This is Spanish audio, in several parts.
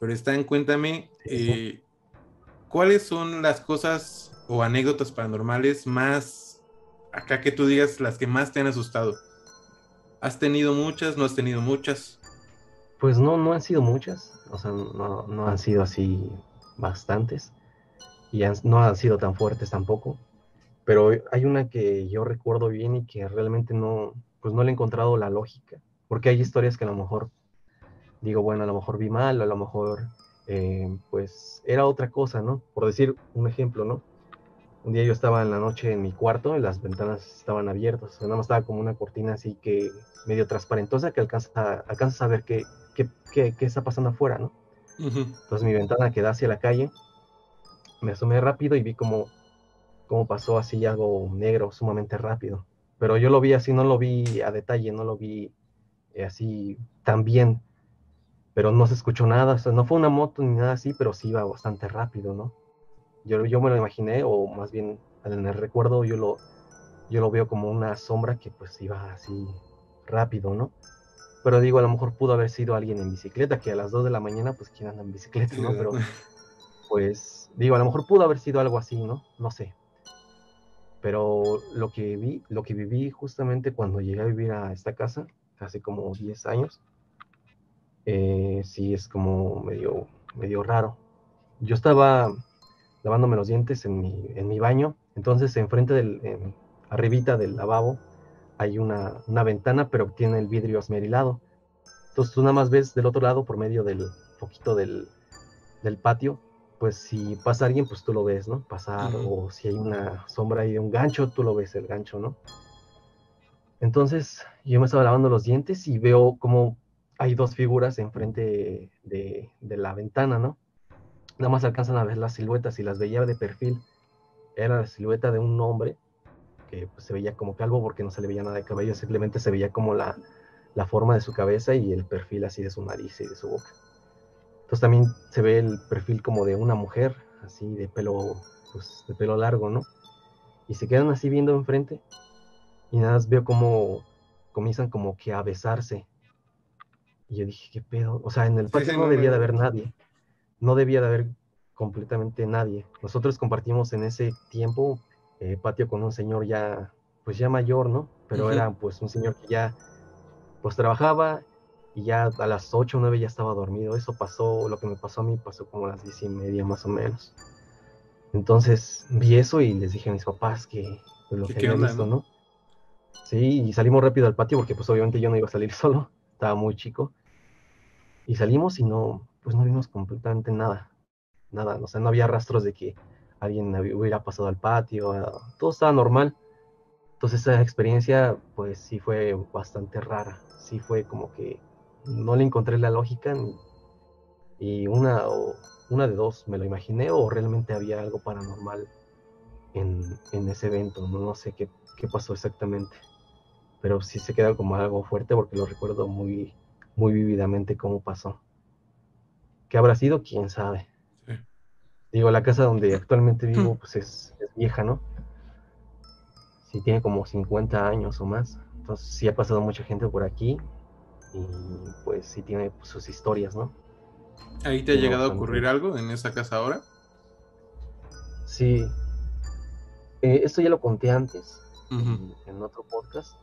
pero está en Cuéntame, eh, ¿cuáles son las cosas o anécdotas paranormales más, acá que tú digas, las que más te han asustado? ¿Has tenido muchas? ¿No has tenido muchas? Pues no, no han sido muchas, o sea, no, no han sido así bastantes y no han sido tan fuertes tampoco, pero hay una que yo recuerdo bien y que realmente no, pues no le he encontrado la lógica, porque hay historias que a lo mejor digo, bueno, a lo mejor vi mal, a lo mejor eh, pues era otra cosa, ¿no? Por decir un ejemplo, ¿no? Un día yo estaba en la noche en mi cuarto y las ventanas estaban abiertas, nada más estaba como una cortina así que medio transparentosa que alcanza, alcanza a ver qué, qué, qué, qué está pasando afuera, ¿no? Entonces mi ventana queda hacia la calle, me asomé rápido y vi como, cómo pasó así algo negro sumamente rápido. Pero yo lo vi así, no lo vi a detalle, no lo vi eh, así tan bien, pero no se escuchó nada, o sea, no fue una moto ni nada así, pero sí iba bastante rápido, ¿no? Yo, yo me lo imaginé, o más bien en el recuerdo yo lo, yo lo veo como una sombra que pues iba así rápido, ¿no? Pero digo, a lo mejor pudo haber sido alguien en bicicleta, que a las 2 de la mañana, pues quién anda en bicicleta, ¿no? Pero, pues, digo, a lo mejor pudo haber sido algo así, ¿no? No sé. Pero lo que vi, lo que viví justamente cuando llegué a vivir a esta casa, hace como 10 años, eh, sí es como medio, medio raro. Yo estaba lavándome los dientes en mi, en mi baño, entonces enfrente del, arribita del lavabo, hay una, ventana, pero tiene el vidrio esmerilado. Entonces tú nada más ves del otro lado por medio del poquito del, patio, pues si pasa alguien, pues tú lo ves, ¿no? Pasar, o si hay una sombra ahí de un gancho, tú lo ves el gancho, ¿no? Entonces yo me estaba lavando los dientes y veo como hay dos figuras enfrente de, de la ventana, ¿no? Nada más alcanzan a ver las siluetas y las veía de perfil. Era la silueta de un hombre que pues, se veía como calvo porque no se le veía nada de cabello, simplemente se veía como la, la forma de su cabeza y el perfil así de su nariz y de su boca. Entonces también se ve el perfil como de una mujer, así de pelo, pues, de pelo largo, ¿no? Y se quedan así viendo enfrente y nada más veo como comienzan como que a besarse. Y yo dije, ¿qué pedo? O sea, en el patio no debía de haber nadie. No debía de haber completamente nadie. Nosotros compartimos en ese tiempo eh, patio con un señor ya, pues ya mayor, ¿no? Pero era pues un señor que ya, pues trabajaba y ya a las 8 o 9 ya estaba dormido. Eso pasó, lo que me pasó a mí pasó como a las 10 y media más o menos. Entonces vi eso y les dije a mis papás que pues, lo que había visto, ¿no? Sí, y salimos rápido al patio porque pues obviamente yo no iba a salir solo, estaba muy chico. Y salimos y no, pues no vimos completamente nada, nada, o sea, no había rastros de que alguien hubiera pasado al patio, todo estaba normal. Entonces esa experiencia pues sí fue bastante rara, sí fue como que no le encontré la lógica y una, o, una de dos, me lo imaginé o realmente había algo paranormal en, ese evento, no, sé qué, qué, pasó exactamente, pero sí se queda como algo fuerte porque lo recuerdo muy, muy vívidamente cómo pasó. ¿Qué habrá sido? ¿Quién sabe? Digo, la casa donde actualmente vivo, pues es, vieja, ¿no? Sí, tiene como 50 años o más. Entonces sí ha pasado mucha gente por aquí y pues sí tiene pues, sus historias, ¿no? ¿Ahí te ha llegado a ocurrir algo en esa casa ahora? Sí. Eh, esto ya lo conté antes en, otro podcast,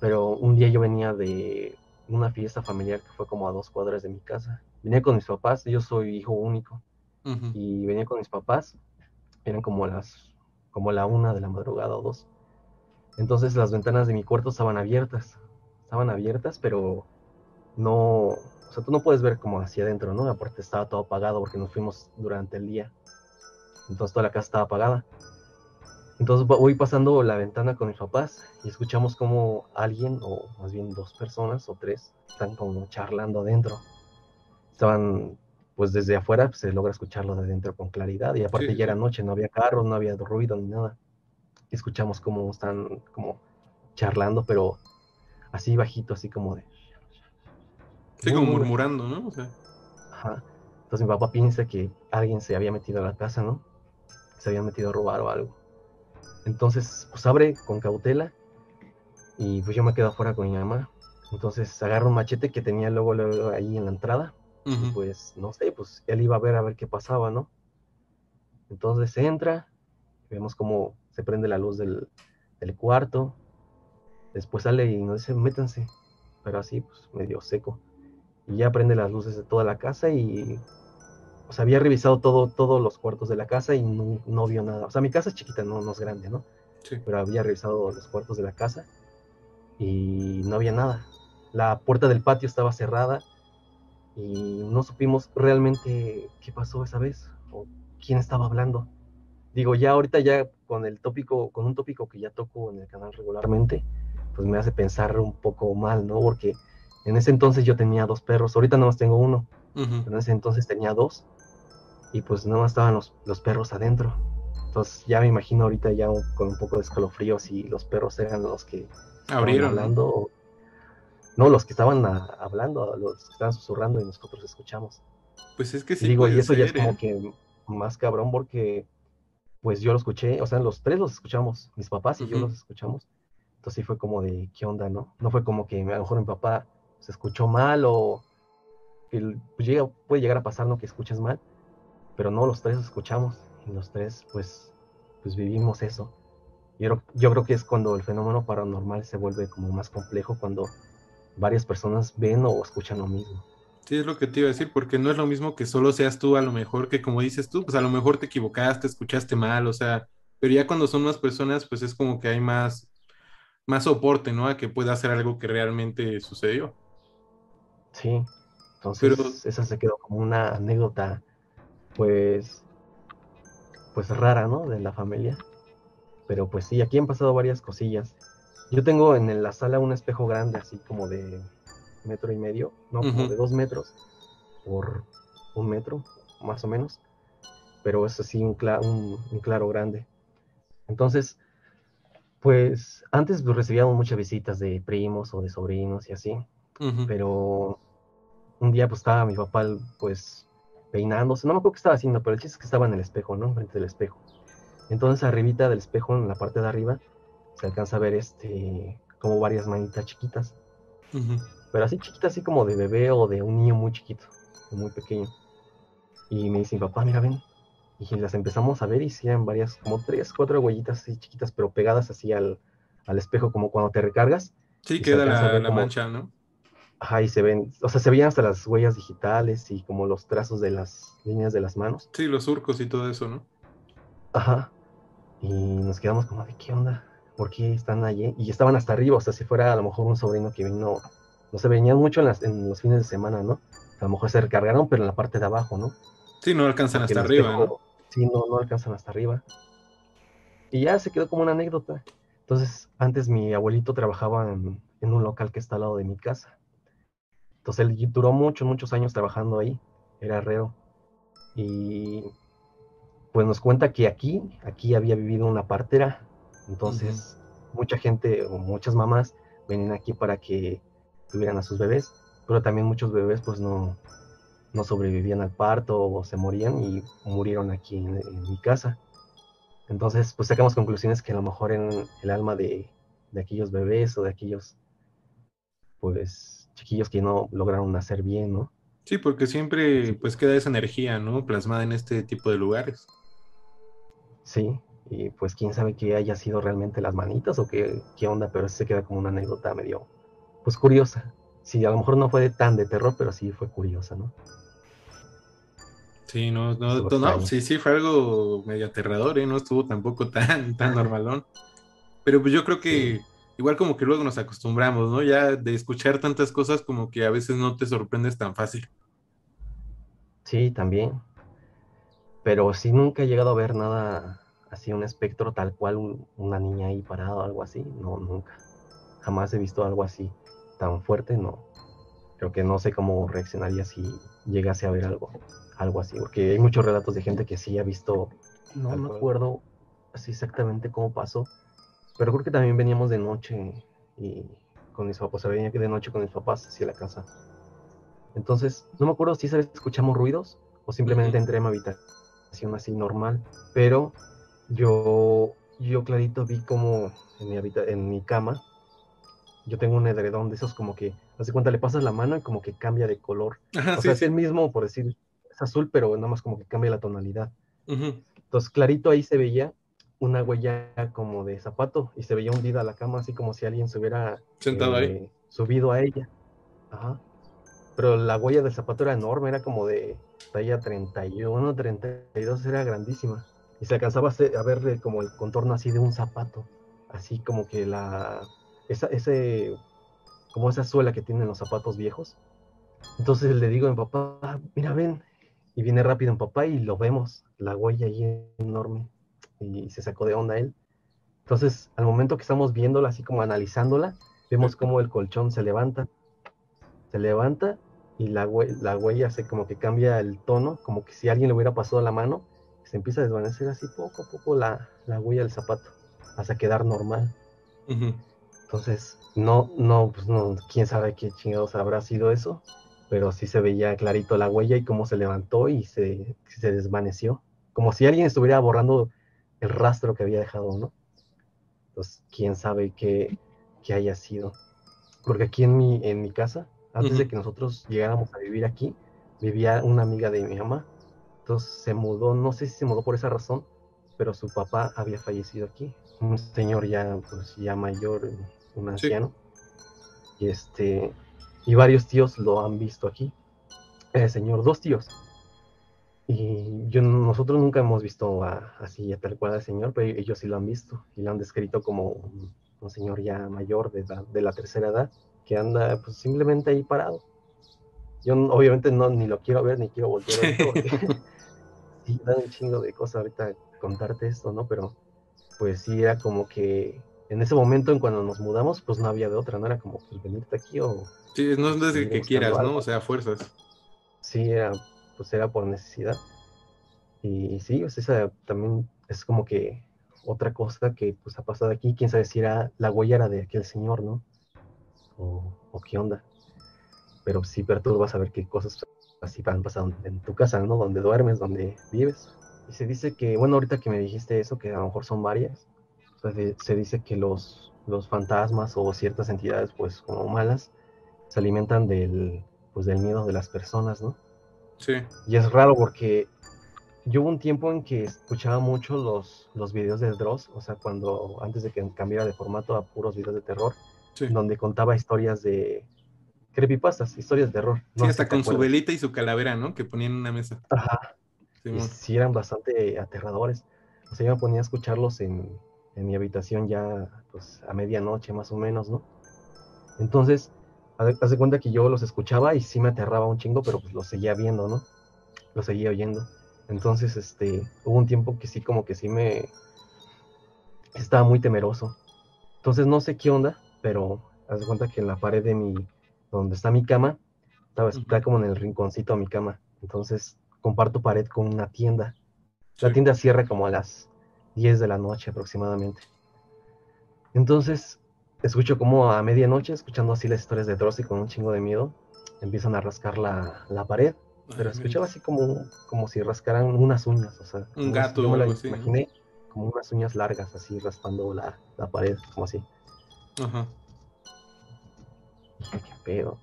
pero un día yo venía de una fiesta familiar que fue como a dos cuadras de mi casa. Venía con mis papás, yo soy hijo único y venía con mis papás, eran como las, como la una de la madrugada o dos. Entonces las ventanas de mi cuarto estaban abiertas, estaban abiertas, pero no, o sea, tú no puedes ver como hacia adentro, ¿no? Aparte estaba todo apagado porque nos fuimos durante el día. Entonces toda la casa estaba apagada. Entonces voy pasando la ventana con mis papás y escuchamos como alguien, o más bien dos personas o tres, están como charlando adentro. Estaban pues desde afuera pues, se logra escucharlo de adentro con claridad. Y aparte ya era noche, no había carros, no había ruido ni nada. escuchamos cómo están como charlando, pero así bajito, así como de... Sí, como murmurando, ¿no? Ajá. Entonces mi papá piensa que alguien se había metido a la casa, ¿no? Se había metido a robar o algo. Entonces, pues abre con cautela y pues yo me quedo afuera con mi mamá. Entonces agarro un machete que tenía luego, luego ahí en la entrada pues, no sé, pues él iba a ver a ver qué pasaba, ¿no? Entonces entra, vemos cómo se prende la luz del, del cuarto, después sale y nos dice, métanse, pero así, pues medio seco. Y ya prende las luces de toda la casa y, o sea, había revisado todo, todos los cuartos de la casa y no, vio nada. O sea, mi casa es chiquita, no, no es grande, ¿no? Sí. Pero había revisado los cuartos de la casa y no había nada. La puerta del patio estaba cerrada y no supimos realmente qué pasó esa vez o quién estaba hablando. Digo, ya ahorita ya con el tópico, con un tópico que ya toco en el canal regularmente, pues me hace pensar un poco mal, ¿no? Porque en ese entonces yo tenía dos perros, ahorita nada más tengo uno, en ese entonces tenía dos y pues nada más estaban los, los, perros adentro. Entonces ya me imagino ahorita ya con un poco de escalofrío si los perros eran los que abrieron hablando no, los que estaban hablando, los que estaban susurrando y nosotros escuchamos. Pues es que sí. Y digo, y eso ya es como ¿eh? que más cabrón porque pues yo lo escuché, o sea, los tres los escuchamos, mis papás y yo los escuchamos. Entonces sí fue como de, ¿qué onda, no? No fue como que a lo mejor mi papá se escuchó mal o que pues, llega, puede llegar a pasar, ¿no? Que escuches mal, pero no, los tres escuchamos y los tres pues, pues vivimos eso. Yo, yo creo que es cuando el fenómeno paranormal se vuelve como más complejo, cuando varias personas ven o escuchan lo mismo. Sí, es lo que te iba a decir, porque no es lo mismo que solo seas tú, a lo mejor que como dices tú, pues a lo mejor te equivocaste, escuchaste mal, o sea, pero ya cuando son más personas, pues es como que hay más, más soporte, ¿no? A que pueda hacer algo que realmente sucedió. Sí, entonces esa se quedó como una anécdota, pues, pues rara, ¿no? De la familia. Pero pues sí, aquí han pasado varias cosillas. Yo tengo en la sala un espejo grande, así como de metro y medio, no, como de dos metros por un metro, más o menos. Pero es así un, un, claro grande. Entonces, pues antes recibíamos muchas visitas de primos o de sobrinos y así. Pero un día pues estaba mi papá pues peinándose, no me acuerdo qué estaba haciendo, pero el chiste es que estaba en el espejo, ¿no? Frente del espejo. Entonces arribita del espejo, en la parte de arriba, se alcanza a ver este como varias manitas chiquitas. Pero así chiquitas, así como de bebé o de un niño muy chiquito, muy pequeño. Y me dice mi papá, mira, ven. Y las empezamos a ver y sí eran varias, como tres, cuatro huellitas así chiquitas, pero pegadas así al, al espejo, como cuando te recargas. Sí, queda la, la mancha, ¿no? Ajá, y se ven, o sea, se veían hasta las huellas digitales y como los trazos de las líneas de las manos. Sí, los surcos y todo eso, ¿no? Ajá. Y nos quedamos como de, ¿qué onda? ¿por qué están allí? Y estaban hasta arriba, o sea, si fuera a lo mejor un sobrino que vino, no se venían mucho en, los fines de semana, ¿no? A lo mejor se recargaron, pero en la parte de abajo, ¿no? Sí, no alcanzan hasta arriba, ¿no? Sí, no, no alcanzan hasta arriba. Y ya se quedó como una anécdota. Entonces, antes mi abuelito trabajaba en, un local que está al lado de mi casa. Entonces, él duró muchos, muchos años trabajando ahí. Era herrero. Y pues nos cuenta que aquí, aquí había vivido una partera entonces, mucha gente o muchas mamás venían aquí para que tuvieran a sus bebés, pero también muchos bebés pues no, no sobrevivían al parto o se morían y murieron aquí en, mi casa. Entonces, pues sacamos conclusiones que a lo mejor en el alma de, de aquellos bebés o de aquellos, pues, chiquillos que no lograron nacer bien, ¿no? Sí, porque siempre pues queda esa energía, ¿no? Plasmada en este tipo de lugares. Sí, y pues quién sabe que haya sido realmente las manitas o qué, qué onda, pero se queda como una anécdota medio, pues curiosa. Sí, a lo mejor no fue tan de terror, pero sí fue curiosa, ¿no? Sí, no, no, no, sí, sí, fue algo medio aterrador, ¿eh? No estuvo tampoco tan, tan normalón. Pero pues yo creo que igual como que luego nos acostumbramos, ¿no? Ya de escuchar tantas cosas como que a veces no te sorprendes tan fácil. Sí, también. Pero sí nunca he llegado a ver nada así un espectro tal cual, una niña ahí parada o algo así, no, nunca. Jamás he visto algo así tan fuerte, no. Creo que no sé cómo reaccionaría si llegase a ver algo, algo así, porque hay muchos relatos de gente que sí ha visto, no me acuerdo así exactamente cómo pasó, pero creo que también veníamos de noche y con mis papás, o sea, venía de noche con mis papás hacia la casa. Entonces, no me acuerdo si escuchamos ruidos o simplemente entré a mi habitación así normal, pero yo, yo clarito vi como en mi, en mi cama yo tengo un edredón de esos como que, hace cuenta, le pasas la mano y como que cambia de color. Ajá, o sí, sea, es sí. el mismo, por decir, es azul, pero nada más como que cambia la tonalidad. Ujú. Entonces, clarito ahí se veía una huella como de zapato y se veía hundida la cama, así como si alguien se hubiera Sentado ahí. eh, subido a ella. Ajá. Pero la huella del zapato era enorme, era como de talla 31, 32, era grandísima. Y se alcanzaba a ver eh, como el contorno así de un zapato. Así como que la. Esa, ese. Como esa suela que tienen los zapatos viejos. Entonces le digo a mi papá, "Ah, mira, ven. Y viene rápido mi papá y lo vemos, la huella ahí enorme. Y se sacó de onda él. Entonces, al momento que estamos viéndola, así como analizándola, vemos como el colchón se levanta. Se levanta y la, hue- la huella se como que cambia el tono, como que si alguien le hubiera pasado la mano, se empieza a desvanecer así poco a poco la, la huella del zapato, hasta quedar normal. Ujú. Entonces, no, no, pues no, quién sabe qué chingados habrá sido eso, pero sí se veía clarito la huella y cómo se levantó y se, se desvaneció, como si alguien estuviera borrando el rastro que había dejado, ¿no? Entonces, quién sabe qué, qué haya sido. Porque aquí en mi, en mi casa, antes de que nosotros llegáramos a vivir aquí, vivía una amiga de mi mamá. Entonces se mudó, no sé si se mudó por esa razón, pero su papá había fallecido aquí. Un señor ya, pues, ya mayor, un anciano. Y este, y varios tíos lo han visto aquí. El señor, dos tíos. Y yo, nosotros nunca hemos visto a- así a tal cual al señor, pero ellos sí lo han visto y lo han descrito como un, un señor ya mayor de, edad- de la tercera edad que anda pues simplemente ahí parado. Yo obviamente no ni lo quiero ver ni quiero voltear a porque sí da un chingo de cosas ahorita contarte esto, ¿no? Pero pues sí era como que en ese momento en cuando nos mudamos pues no había de otra, no era como pues venirte aquí o Sí, no es desde que quieras, ¿no? O sea, fuerzas. sí era pues era por necesidad. Y sí pues esa también es como que otra cosa que pues ha pasado aquí. Quién sabe si era la huella de aquel señor no o, qué onda. Pero sí perturba saber qué cosas así van pasando en tu casa no donde duermes donde vives. Y se dice que bueno ahorita que me dijiste eso que a lo mejor son varias de- se dice que los los fantasmas o ciertas entidades pues como malas se alimentan del pues del miedo de las personas no Sí. y es raro porque yo hubo un tiempo en que escuchaba mucho los, los videos de Dross, o sea, cuando antes de que cambiara de formato a puros videos de terror, Sí. donde contaba historias de creepypastas, historias de terror. Sí, No hasta con su velita y su calavera, ¿no? Que ponían en una mesa. Ajá, y Simón. sí eran bastante aterradores. O sea, yo me ponía a escucharlos en, en mi habitación ya pues a medianoche más o menos, ¿no? Entonces, haz de- cuenta que yo los escuchaba y sí me aterraba un chingo, pero pues los seguía viendo, ¿no? Los seguía oyendo. Entonces, este, hubo un tiempo que sí, como que sí me estaba muy temeroso. Entonces, no sé qué onda, pero haz de cuenta que en la pared de mi, donde está mi cama, estaba, está como en el rinconcito de mi cama. Entonces, comparto pared con una tienda. La Sí. tienda cierra como a las 10 de la noche aproximadamente. Entonces, escucho como a medianoche, escuchando así las historias de Dross y con un chingo de miedo, empiezan a rascar la, la pared, pero Ay, escuchaba así como, como si rascaran unas uñas, o sea, como gato o algo así, ¿no? imaginé como unas uñas largas así raspando la, la pared, como así. Ajá. Dije, qué pedo.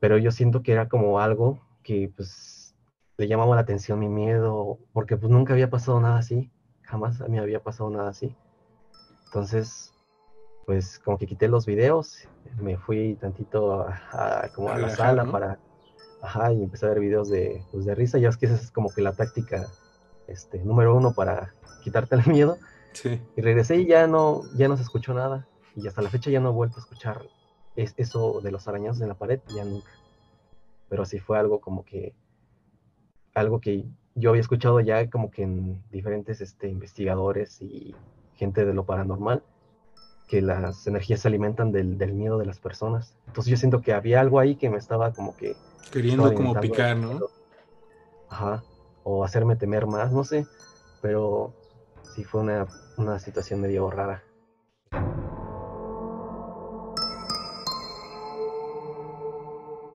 Pero yo siento que era como algo que pues le llamaba la atención mi miedo, porque pues nunca había pasado nada así, jamás a mí había pasado nada así. Entonces, pues como que quité los videos, me fui tantito a, a- como A a la sala ¿no? para, ajá, y empecé a ver videos de, pues, de risa, ya es que esa es como que la táctica, este, número uno para quitarte el miedo. Sí. Y regresé y ya no, ya no se escuchó nada. Y hasta la fecha ya no he vuelto a escuchar es, eso de los arañazos en la pared, ya nunca. Pero sí fue algo como que, algo que yo había escuchado ya como que en diferentes este, investigadores y gente de lo paranormal, que las energías se alimentan del, del miedo de las personas. Entonces yo siento que había algo ahí que me estaba como que... Queriendo como picar, ¿no? Ajá. O hacerme temer más, no sé. Pero sí fue una, una situación medio rara.